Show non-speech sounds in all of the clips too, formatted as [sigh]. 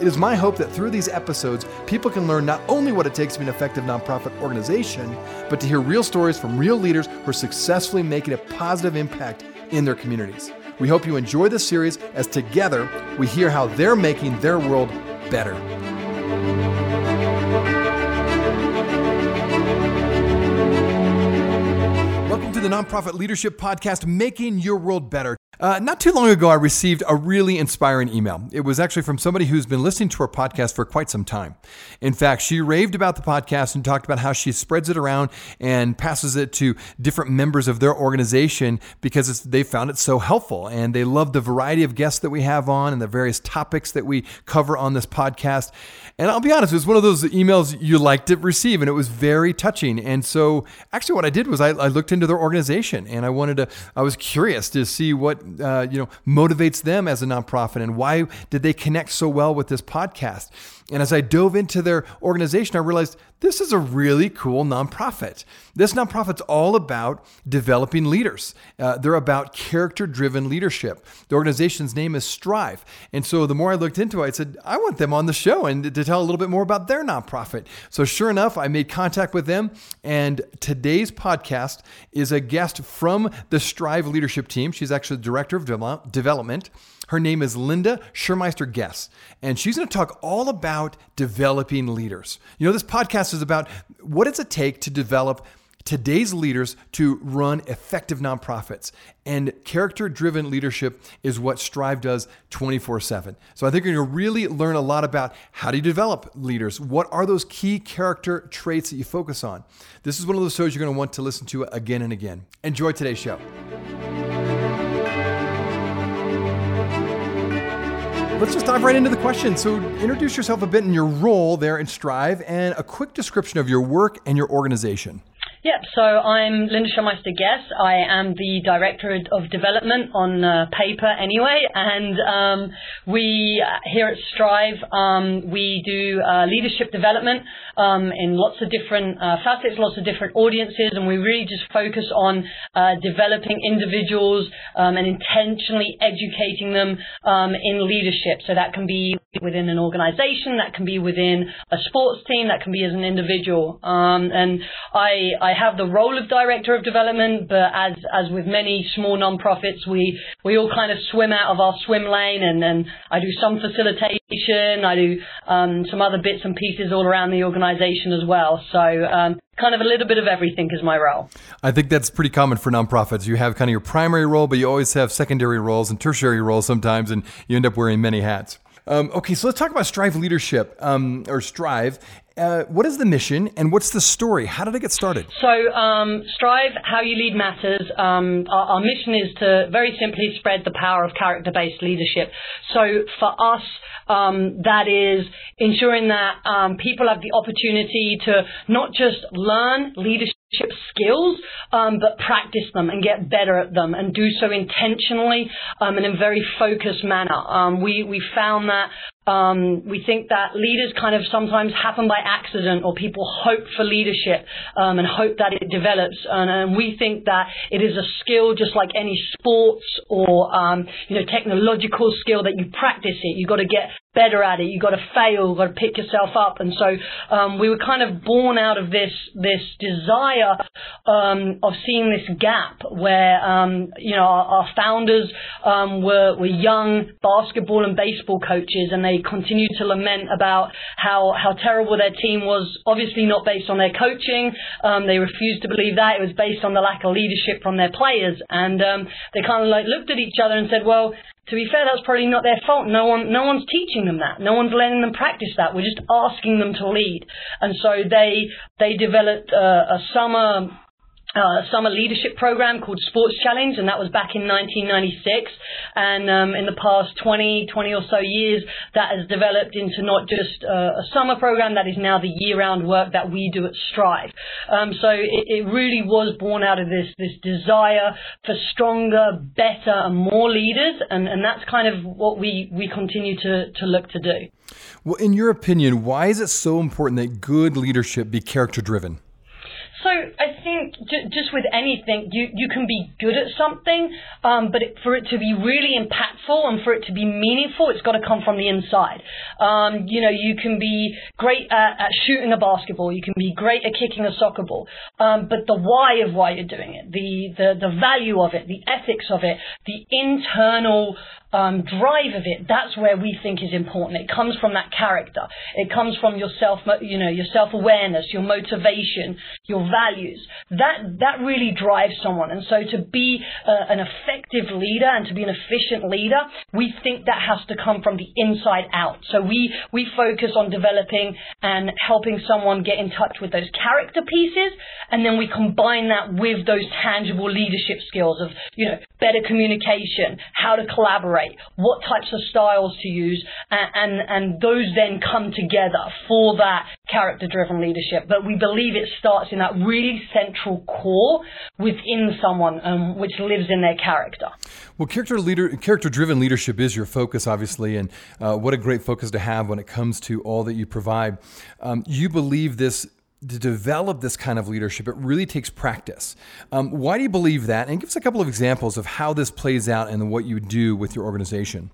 It is my hope that through these episodes, people can learn not only what it takes to be an effective nonprofit organization, but to hear real stories from real leaders who are successfully making a positive impact in their communities. We hope you enjoy this series as together we hear how they're making their world better. Welcome to the Nonprofit Leadership Podcast, Making Your World Better. Uh, not too long ago, I received a really inspiring email. It was actually from somebody who's been listening to our podcast for quite some time. In fact, she raved about the podcast and talked about how she spreads it around and passes it to different members of their organization because they found it so helpful. And they love the variety of guests that we have on and the various topics that we cover on this podcast. And I'll be honest, it was one of those emails you like to receive, and it was very touching. And so, actually, what I did was I, I looked into their organization and I wanted to, I was curious to see what uh, you know motivates them as a nonprofit and why did they connect so well with this podcast and as i dove into their organization i realized this is a really cool nonprofit. This nonprofit's all about developing leaders. Uh, they're about character driven leadership. The organization's name is strive. And so the more i looked into it i said i want them on the show and to tell a little bit more about their nonprofit. So sure enough i made contact with them. And today's podcast is a guest from the strive leadership team. She's actually the Director of Development. Her name is Linda Schurmeister Guess, and she's going to talk all about developing leaders. You know, this podcast is about what does it take to develop today's leaders to run effective nonprofits. And character driven leadership is what Strive does 24 7. So I think you're going to really learn a lot about how do you develop leaders? What are those key character traits that you focus on? This is one of those shows you're going to want to listen to again and again. Enjoy today's show. Let's just dive right into the question. So, introduce yourself a bit in your role there in Strive and a quick description of your work and your organization. Yep, so I'm Linda Schurmeister Guess. I am the Director of Development on uh, paper anyway, and um, we uh, here at Strive, um, we do uh, leadership development um, in lots of different uh, facets, lots of different audiences, and we really just focus on uh, developing individuals um, and intentionally educating them um, in leadership. So that can be within an organization, that can be within a sports team, that can be as an individual. Um, and I, I have the role of director of development, but as as with many small nonprofits, we we all kind of swim out of our swim lane, and, I do some facilitation, I do um, some other bits and pieces all around the organization as well. So um, kind of a little bit of everything is my role. I think that's pretty common for nonprofits. You have kind of your primary role, but you always have secondary roles and tertiary roles sometimes, and you end up wearing many hats. Um, okay, so let's talk about Strive Leadership um, or Strive. Uh, what is the mission and what's the story? How did it get started? So, um, Strive, How You Lead Matters. Um, our, our, mission is to very simply spread the power of character based leadership. So, for us, um, that is ensuring that um, people have the opportunity to not just learn leadership skills, um, but practice them and get better at them and do so intentionally um, and in a very focused manner. Um, we, we found that um, we think that leaders kind of sometimes happen by accident, or people hope for leadership um, and hope that it develops. And, and, we think that it is a skill just like any sports or um, you know technological skill that you practice it. You've got to get better at it. You've got to fail. You've got to pick yourself up. And so um, we were kind of born out of this this desire um, of seeing this gap where um, you know our, our founders um, were were young basketball and baseball coaches, and they continued to lament about how how terrible their team was. Obviously not based on their coaching. Um, they refused to believe that it was based on the lack of leadership from their players, and um, they kind of like looked at each other and said, well to be fair, that's probably not their fault. No one, no one's teaching them that. No one's letting them practice that. We're just asking them to lead. And so they, they developed a, a summer uh, summer leadership program called Sports Challenge, and that was back in 1996. And um, in the past 20, 20 or so years, that has developed into not just uh, a summer program, that is now the year-round work that we do at Strive. Um, so it, it, really was born out of this this desire for stronger, better, and more leaders, and, and that's kind of what we we continue to to look to do. Well, in your opinion, why is it so important that good leadership be I think j- just with anything, you, you can be good at something, um, but it, for it to be really impactful and for it to be meaningful, it's got to come from the inside. Um, you know, you can be great at, at, shooting a basketball, you can be great at kicking a soccer ball, um, but the why of why you're doing it, the, the, the value of it, the ethics of it, the internal um, drive of it, that's where we think is important. It comes from that character. It comes from your self, you know, your self awareness, your motivation, your values. That that really drives someone. And so to be uh, an effective leader and to be an efficient leader, we think that has to come from the inside out. So we we focus on developing and helping someone get in touch with those character pieces, and then we combine that with those tangible leadership skills of you know better communication, how to collaborate what types of styles to use, and, and, and those then come together for that character driven leadership. But we believe it starts in that really central core within someone, um, which lives in their character. Well, character leader, character driven leadership is your focus, obviously, and uh, what a great focus to have when it comes to all that you provide. Um, you believe this to develop this kind of leadership, it really takes practice. Um, why do you believe that? And give us a couple of examples of how this plays out and what you do with your organization.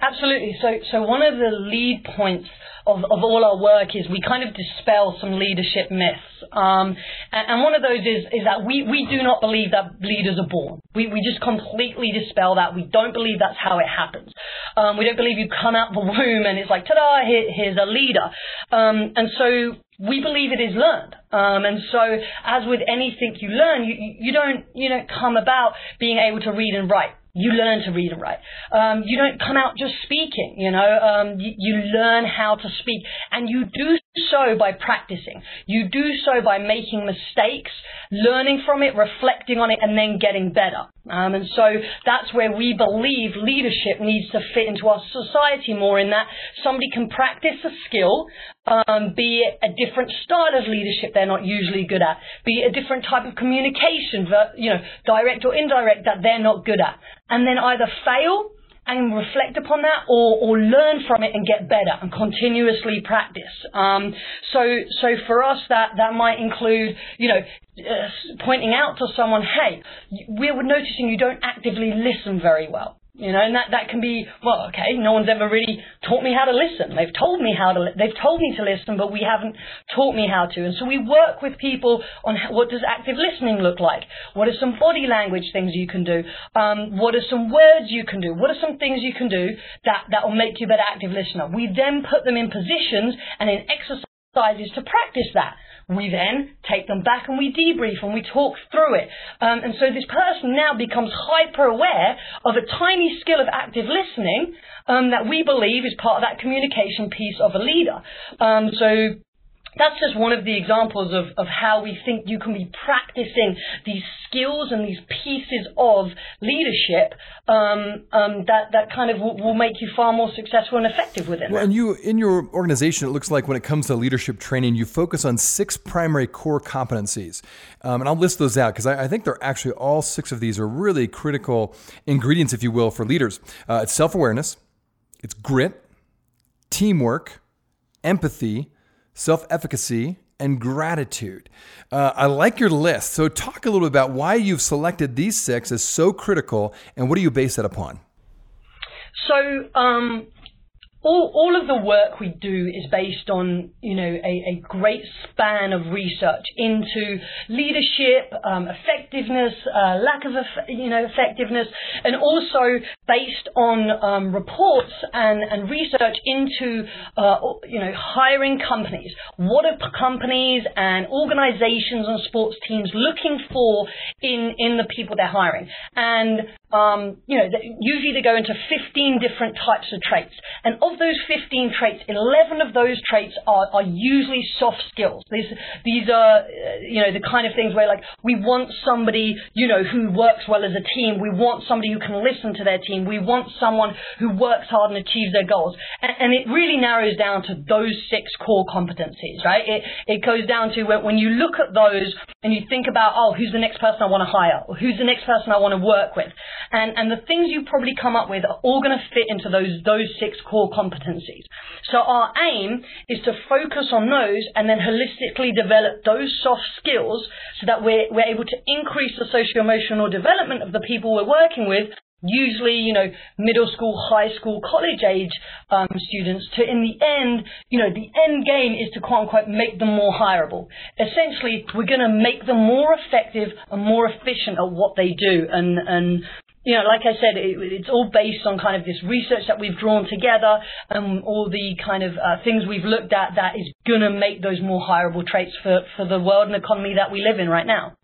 Absolutely. So, so one of the lead points of, of all our work is we kind of dispel some leadership myths. Um, and, and, one of those is, is that we, we do not believe that leaders are born. We, we just completely dispel that. We don't believe that's how it happens. Um, we don't believe you come out the womb and it's like, ta-da, here, here's a leader. Um, and so we believe it is learned. Um, and so, as with anything you learn, you, you don't you don't come about being able to read and write. You learn to read and write. Um, you don't come out just speaking. You know, um, you, you learn how to speak, and you do so by practicing. You do so by making mistakes, learning from it, reflecting on it, and then getting better. Um, and so that's where we believe leadership needs to fit into our society more in that somebody can practice a skill, um, be it a different style of leadership they're not usually good at, be it a different type of communication, you know, direct or indirect that they're not good at, and then either fail and reflect upon that or, or learn from it and get better and continuously practice. Um, so, so for us, that, that might include, you know, uh, pointing out to someone, hey, we're noticing you don't actively listen very well. You know, and that, that can be, well, okay, no one's ever really taught me how to listen. They've told me how to, they've told me to listen, but we haven't taught me how to. And so we work with people on what does active listening look like? What are some body language things you can do? Um, what are some words you can do? What are some things you can do that, that will make you a better active listener? We then put them in positions and in exercises to practice that. We then take them back and we debrief and we talk through it. Um, and so this person now becomes hyper aware of a tiny skill of active listening um, that we believe is part of that communication piece of a leader. Um, so that's just one of the examples of, of how we think you can be practicing these skills and these pieces of leadership um, um, that, that kind of will, will, make you far more successful and effective within well, And you, in your organization, it looks like when it comes to leadership training, you focus on six primary core competencies. Um, and I'll list those out because I, I, think they're actually all six of these are really critical ingredients, if you will, for leaders. Uh, it's self awareness, it's grit, teamwork, empathy, self efficacy, and gratitude. Uh, I like your list. So, talk a little bit about why you've selected these six as so critical and what do you base that upon? So, um, all, all of the work we do is based on, you know, a, a great span of research into leadership, um, effectiveness, uh, lack of, you know, effectiveness, and also based on um, reports and, and research into, uh, you know, hiring companies. What are companies and organizations and sports teams looking for in, in the people they're hiring? And um, you know, usually they go into 15 different types of traits. And of those 15 traits, 11 of those traits are, are usually soft skills. These, these are, uh, you know, the kind of things where like we want somebody, you know, who works well as a team. We want somebody who can listen to their team. We want someone who works hard and achieves their goals. And, and it really narrows down to those six core competencies, right? It, it goes down to when, when you look at those and you think about, oh, who's the next person I want to hire? Or who's the next person I want to work with? And, and the things you probably come up with are all going to fit into those, those six core competencies. So our aim is to focus on those and then holistically develop those soft skills so that we're, we're able to increase the socio-emotional development of the people we're working with usually, you know, middle school, high school, college age um, students to, in the end, you know, the end game is to quote unquote make them more hireable. Essentially, we're going to make them more effective and more efficient at what they do. And, and you know, like I said, it, it's all based on kind of this research that we've drawn together and all the kind of uh, things we've looked at that is going to make those more hireable traits for, for the world and economy that we live in right now.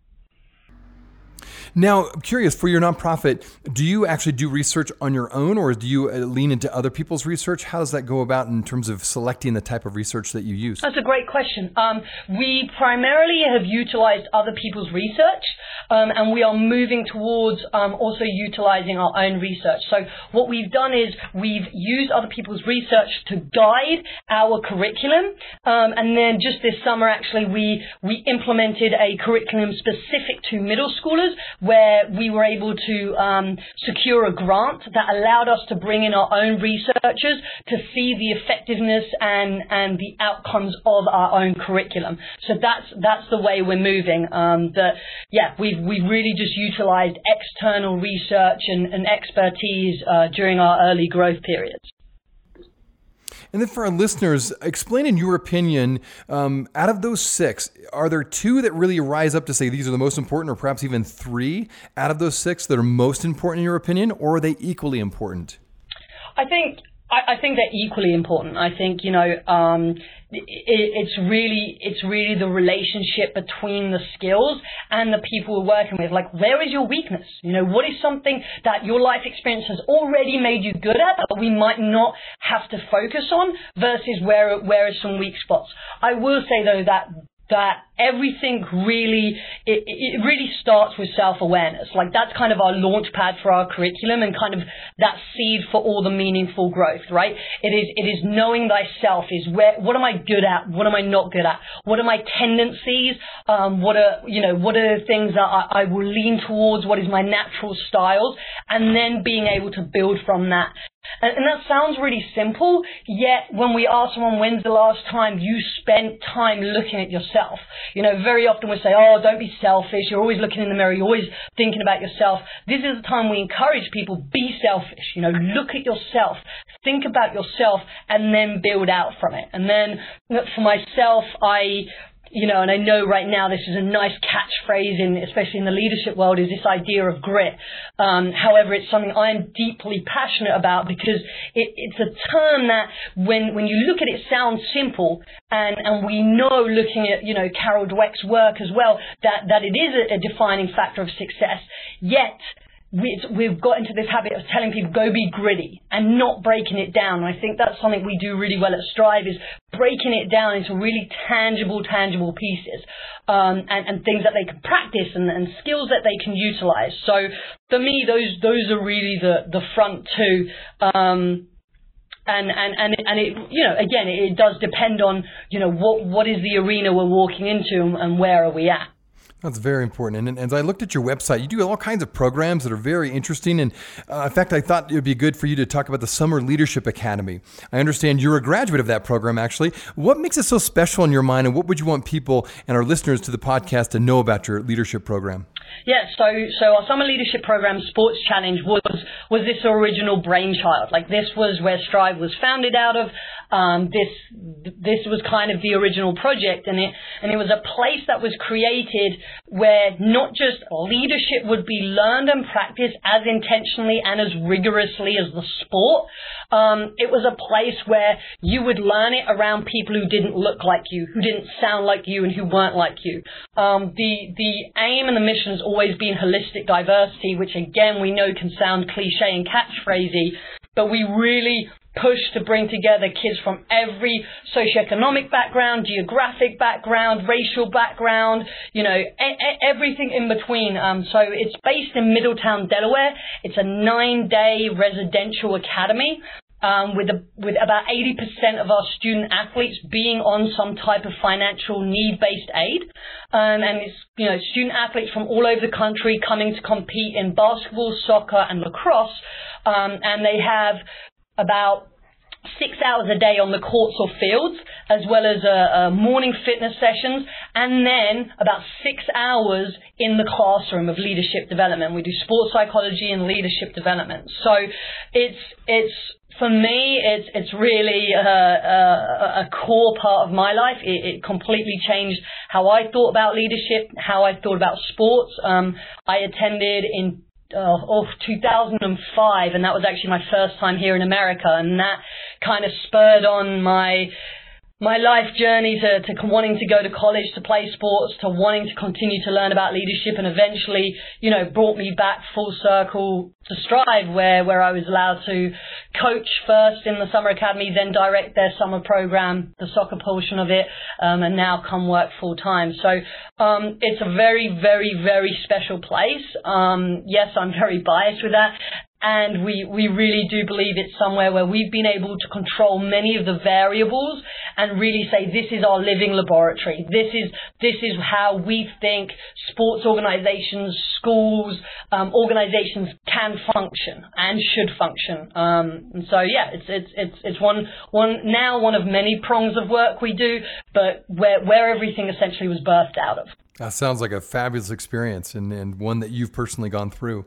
Now, I'm curious for your nonprofit, do you actually do research on your own or do you uh, lean into other people's research? How does that go about in terms of selecting the type of research that you use? That's a great question. Um, we primarily have utilized other people's research um, and we are moving towards um, also utilizing our own research. So, what we've done is we've used other people's research to guide our curriculum um, and then just this summer, actually, we, we implemented a curriculum specific to middle schoolers where we were able to um, secure a grant that allowed us to bring in our own researchers to see the effectiveness and, and the outcomes of our own curriculum. So that's that's the way we're moving. Um, that yeah, we've we've really just utilized external research and, and expertise uh, during our early growth periods. And then for our listeners, explain in your opinion, um, out of those six, are there two that really rise up to say these are the most important, or perhaps even three out of those six that are most important in your opinion, or are they equally important? I think I, I think they're equally important. I think you know um, it, it's really it's really the relationship between the skills and the people we're working with. Like, where is your weakness? You know, what is something that your life experience has already made you good at that we might not have to focus on versus where where are some weak spots? I will say though that that everything really it, it really starts with self-awareness. Like that's kind of our launch pad for our curriculum and kind of that seed for all the meaningful growth right? It is it is knowing thyself is where what am i good at? What am i not good at? What are my tendencies? Um, what are you know what are the things that I, I will lean towards? What is my natural styles? And then being able to build from that and, and that sounds really simple, yet when we ask someone when's the last time you spent time looking at yourself, you know, very often we say, oh, don't be selfish. You're always looking in the mirror. You're always thinking about yourself. This is the time we encourage people, be selfish. You know, look at yourself, think about yourself, and then build out from it. And then for myself, I you know, and I know right now this is a nice catchphrase in, especially in the leadership world, is this idea of grit. Um, however, it's something I am deeply passionate about because it, it's a term that when, when you look at it sounds simple and, and we know looking at, you know, Carol Dweck's work as well, that, that it is a, a defining factor of success. Yet, we, we've got into this habit of telling people go be gritty and not breaking it down. And I think that's something we do really well at Strive is breaking it down into really tangible, tangible pieces um, and, and things that they can practice and, and skills that they can utilize. So for me, those those are really the the front two. Um, and and and it, and it you know again it, it does depend on you know what what is the arena we're walking into and where are we at. That's very important. And, and, as I looked at your website, you do all kinds of programs that are very interesting. And uh, in fact, I thought it would be good for you to talk about the Summer Leadership Academy. I understand you're a graduate of that program, actually. What makes it so special in your mind, and what would you want people and our listeners to the podcast to know about your leadership program? Yeah, so so our summer leadership program, Sports Challenge, was was this original brainchild. Like this was where Strive was founded out of. Um, this this was kind of the original project, and it and it was a place that was created where not just leadership would be learned and practiced as intentionally and as rigorously as the sport. Um, it was a place where you would learn it around people who didn't look like you, who didn't sound like you, and who weren't like you. Um, the the aim and the mission has always been holistic diversity, which again we know can sound cliche and catchphrasy, but we really push to bring together kids from every socioeconomic background, geographic background, racial background, you know, everything in between. Um, so it's based in Middletown, Delaware. It's a nine-day residential academy. Um, with, a, with about 80% of our student athletes being on some type of financial need-based aid. Um, and it's, you know, student athletes from all over the country coming to compete in basketball, soccer, and lacrosse. Um, and they have about six hours a day on the courts or fields, as well as uh, uh, morning fitness sessions, and then about six hours in the classroom of leadership development. We do sports psychology and leadership development. So it's it's for me, it's it's really a, a, a core part of my life. It, it, completely changed how I thought about leadership, how I thought about sports. Um, I attended in uh, of 2005, and that was actually my first time here in America, and that kind of spurred on my my life journey to, to wanting to go to college to play sports to wanting to continue to learn about leadership and eventually you know brought me back full circle to strive where where I was allowed to coach first in the summer academy then direct their summer program the soccer portion of it um, and now come work full time so um, it's a very very very special place. Um, yes I'm very biased with that and we, we really do believe it's somewhere where we've been able to control many of the variables and really say this is our living laboratory. This is this is how we think sports organizations, schools, um, organizations can function and should function. Um, and so yeah, it's it's it's it's one one now one of many prongs of work we do, but where where everything essentially was birthed out of. That sounds like a fabulous experience and, and one that you've personally gone through.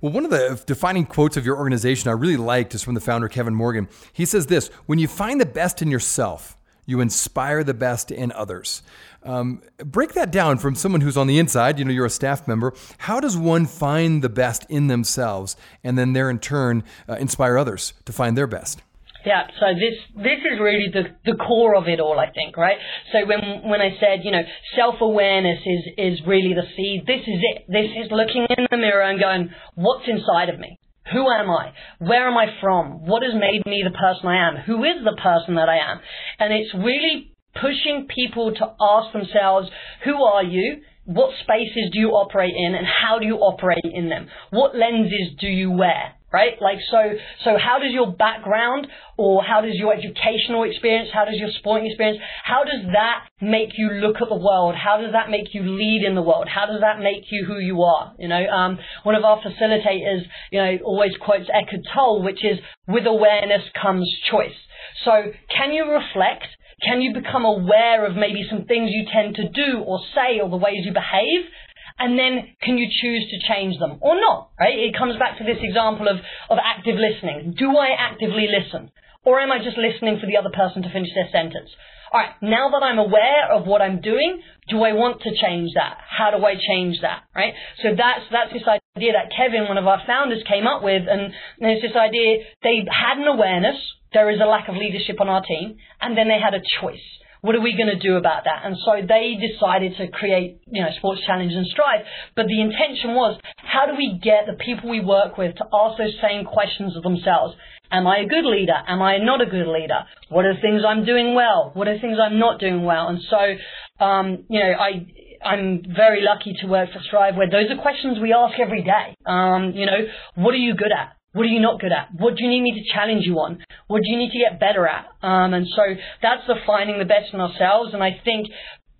Well, one of the defining quotes of your organization I really liked is from the founder, Kevin Morgan. He says this When you find the best in yourself, you inspire the best in others. Um, break that down from someone who's on the inside, you know, you're a staff member. How does one find the best in themselves and then there in turn uh, inspire others to find their best? Yeah, so this this is really the the core of it all, I think, right? So when when I said, you know, self awareness is is really the seed. This is it. This is looking in the mirror and going, what's inside of me? Who am I? Where am I from? What has made me the person I am? Who is the person that I am? And it's really pushing people to ask themselves, who are you? What spaces do you operate in and how do you operate in them? What lenses do you wear? Right? Like, so, so how does your background or how does your educational experience, how does your sporting experience, how does that make you look at the world? How does that make you lead in the world? How does that make you who you are? You know, um, one of our facilitators, you know, always quotes Eckhart Tolle, which is, with awareness comes choice. So can you reflect? Can you become aware of maybe some things you tend to do or say or the ways you behave? And then can you choose to change them or not, right? It comes back to this example of, of active listening. Do I actively listen? Or am I just listening for the other person to finish their sentence? All right, now that I'm aware of what I'm doing, do I want to change that? How do I change that? Right? So that's that's this idea that Kevin, one of our founders, came up with, and, it's this idea they had an awareness. There is a lack of leadership on our team, and then they had a choice. What are we going to do about that? And so they decided to create, you know, Sports Challenge and Strive. But the intention was, how do we get the people we work with to ask those same questions of themselves? Am I a good leader? Am I not a good leader? What are the things I'm doing well? What are things I'm not doing well? And so, um, you know, I, I'm very lucky to work for Strive where those are questions we ask every day. Um, you know, what are you good at? What are you not good at? What do you need me to challenge you on? What do you need to get better at? Um, and so that's the finding the best in ourselves. And I think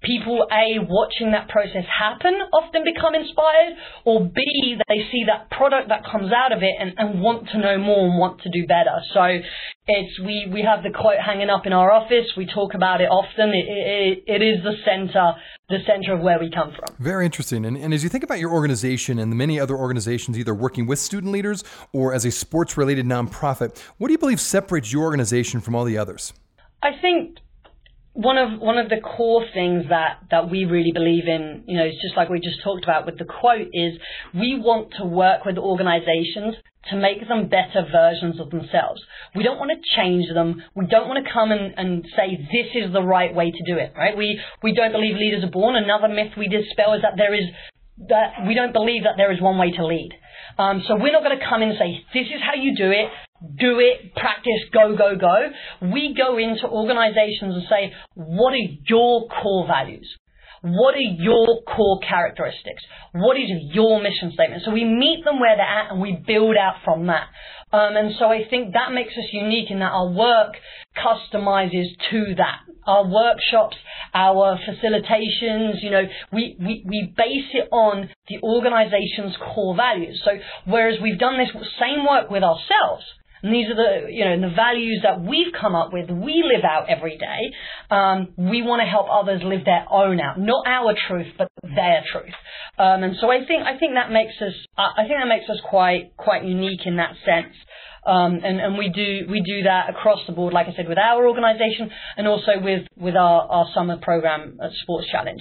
people A, watching that process happen often become inspired, or B, they see that product that comes out of it and, and want to know more and want to do better. So it's, we, we have the quote hanging up in our office. We talk about it often. It, it, it is the center, the center of where we come from. Very interesting. And, and as you think about your organization and the many other organizations either working with student leaders or as a sports related nonprofit, what do you believe separates your organization from all the others? I think one of one of the core things that that we really believe in, you know, is just like we just talked about with the quote, is we want to work with organisations to make them better versions of themselves. We don't want to change them. We don't want to come and, and say this is the right way to do it, right? We we don't believe leaders are born. Another myth we dispel is that there is that we don't believe that there is one way to lead. Um, so we're not going to come in and say this is how you do it do it, practice, go, go, go. We go into organizations and say, what are your core values? What are your core characteristics? What is your mission statement? So we meet them where they're at and we build out from that. Um, and so I think that makes us unique in that our work customizes to that. Our workshops, our facilitations, you know, we, we, we base it on the organization's core values. So whereas we've done this same work with ourselves, and these are the, you know, the values that we've come up with, we live out every day. Um, we want to help others live their own out, not our truth, but their truth. Um, and so I think, I think that makes us, I think that makes us quite, quite unique in that sense. Um, and, and we do we do that across the board, like I said, with our organisation and also with with our, our summer program at Sports Challenge.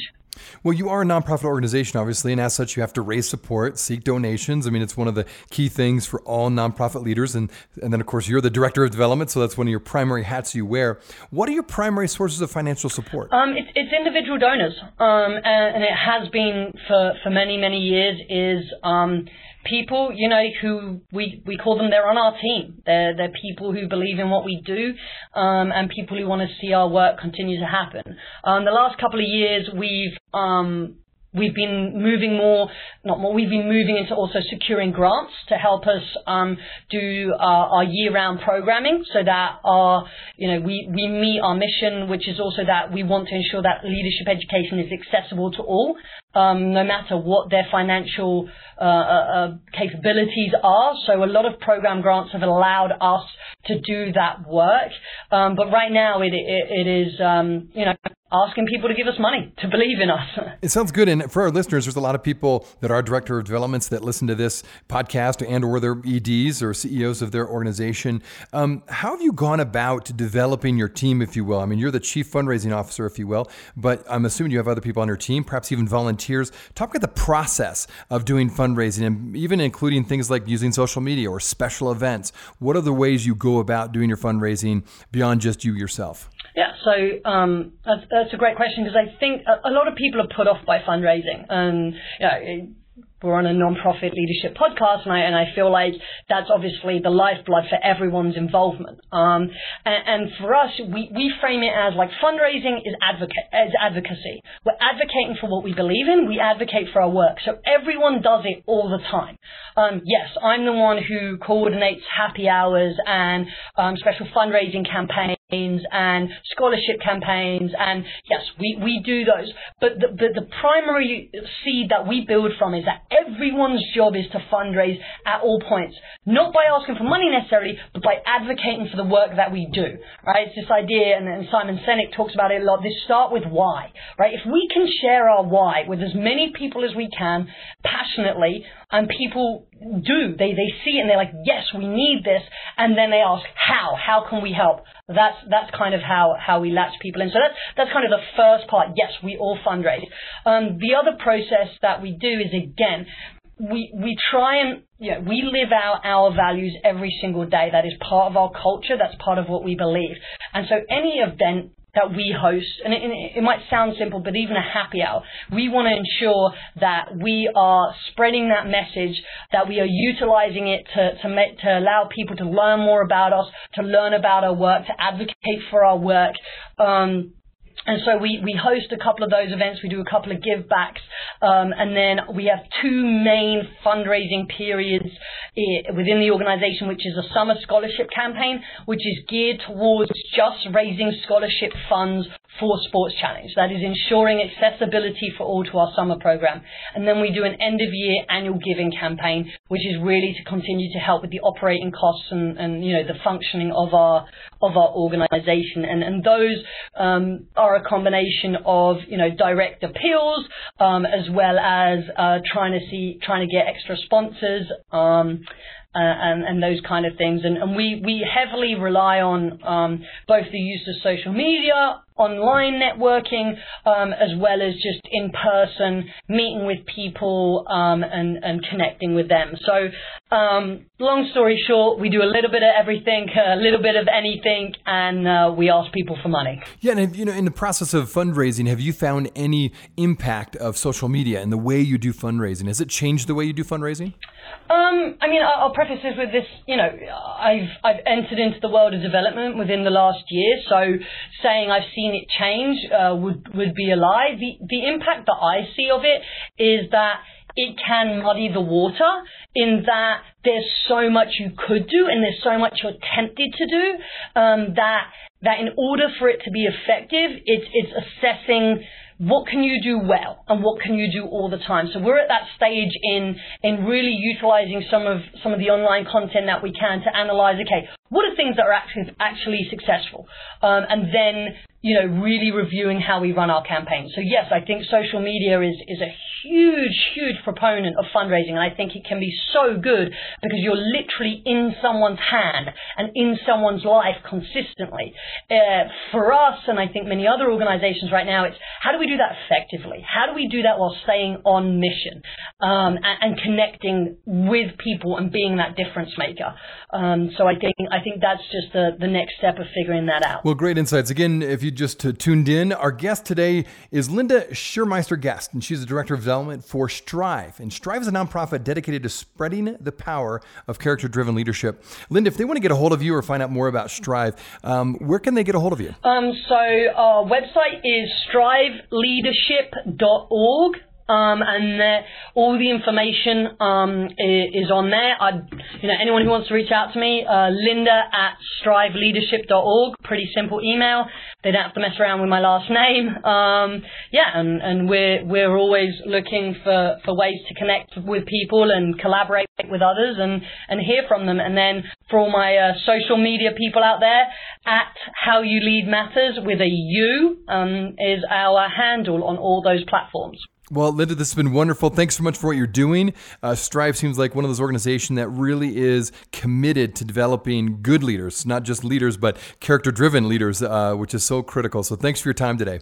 Well, you are a nonprofit organization, obviously, and as such, you have to raise support, seek donations. I mean, it's one of the key things for all nonprofit leaders. And, and then, of course, you're the director of development, so that's one of your primary hats you wear. What are your primary sources of financial support? Um, it's, it's individual donors, um, and, and, it has been for, for many, many years, is um, people, you know, who we, we call them, they're on our team. They're, they're people who believe in what we do um, and people who want to see our work continue to happen. Um, the last couple of years, we've um, we've been moving more, not more, we've been moving into also securing grants to help us um, do our, our year-round programming so that our, you know, we, we meet our mission, which is also that we want to ensure that leadership education is accessible to all, um, no matter what their financial uh, uh, uh, capabilities are. So a lot of program grants have allowed us to do that work. Um, but right now it, it, it is, um, you know, asking people to give us money to believe in us. [laughs] It sounds good. And for our listeners, there's a lot of people that are director of developments that listen to this podcast and or their EDs or CEOs of their organization. Um, how have you gone about developing your team, if you will? I mean, you're the chief fundraising officer, if you will, but I'm assuming you have other people on your team, perhaps even volunteers. Talk about the process of doing fundraising and even including things like using social media or special events. What are the ways you go about doing your fundraising beyond just you yourself? Yeah, so um, that's, that's a great question because I think a, a, lot of people are put off by fundraising, and you know, we're on a non-profit leadership podcast, and I, and I feel like that's obviously the lifeblood for everyone's involvement. Um, and, and, for us, we, we frame it as like fundraising is, advocate, is advocacy. We're advocating for what we believe in. We advocate for our work. So everyone does it all the time. Um, yes, I'm the one who coordinates happy hours and um, special fundraising campaigns and scholarship campaigns and yes we, we do those. But the, the, the primary seed that we build from is that everyone's job is to fundraise at all points. Not by asking for money necessarily but by advocating for the work that we do right? It's this idea and, and Simon Sinek talks about it a lot this start with why right? If we can share our why with as many people as we can passionately and people do. They they see it and they're like, yes, we need this, and then they ask, how? How can we help? That's that's kind of how how we latch people in. So that's that's kind of the first part. Yes, we all fundraise. Um, the other process that we do is again. We we try and you know, we live out our values every single day. That is part of our culture. That's part of what we believe. And so any event that we host, and it, it, might sound simple, but even a happy hour, we want to ensure that we are spreading that message, that we are utilizing it to, to, make, to allow people to learn more about us, to learn about our work, to advocate for our work. Um, and so we, we host a couple of those events. We do a couple of give backs. Um, and then we have two main fundraising periods eh, within the organization, which is a summer scholarship campaign, which is geared towards just raising scholarship funds for Sports Challenge. That is ensuring accessibility for all to our summer program. And then we do an end of year annual giving campaign, which is really to continue to help with the operating costs and, and you know, the functioning of our, of our organization. And, and those, um, are a combination of, you know, direct appeals, um, as well as, uh, trying to see, trying to get extra sponsors, um, and, and those kind of things. And, and we, we heavily rely on um, both the use of social media online networking um, as well as just in person meeting with people um, and, and connecting with them. So, um, long story short, we do a little bit of everything, a little bit of anything, and uh, we ask people for money. Yeah, and you know, in the process of fundraising, have you found any impact of social media and the way you do fundraising? Has it changed the way you do fundraising? Um, I mean, I'll preface with this. You know, I've I've entered into the world of development within the last year, so saying I've seen it change uh, would would be a lie. The the impact that I see of it is that it can muddy the water in that there's so much you could do and there's so much you're tempted to do um, that that in order for it to be effective, it's it's assessing what can you do well and what can you do all the time. So we're at that stage in in really utilizing some of some of the online content that we can to analyze. Okay, what are things that are actually actually successful, um, and then you know, really reviewing how we run our campaigns. So yes, I think social media is, is a huge, huge proponent of fundraising. And I think it can be so good because you're literally in someone's hand and in someone's life consistently. Uh, for us, and I think many other organizations right now, it's how do we do that effectively? How do we do that while staying on mission um, and, and, connecting with people and being that difference maker? Um, so I think I think that's just the, the next step of figuring that out. Well, great insights. Again, if you just to tuned in, our guest today is Linda Schurmeister Guest, and she's the Director of Development for Strive. And Strive is a nonprofit dedicated to spreading the power of character driven leadership. Linda, if they want to get a hold of you or find out more about Strive, um, where can they get a hold of you? Um, so our website is striveleadership.org. Um, and all the information um, is, on there. i you know, anyone who wants to reach out to me, uh, Linda at striveleadership.org. Pretty simple email. They don't have to mess around with my last name. Um, yeah, and, and we're we're always looking for, for ways to connect with people and collaborate with others and, and hear from them. And then for all my uh, social media people out there, at How You Lead Matters with a U um, is our handle on all those platforms. Well, Linda, this has been wonderful. Thanks so much for what you're doing. Uh, Strive seems like one of those organizations that really is committed to developing good leaders, not just leaders, but character driven leaders, uh, which is so critical. So thanks for your time today.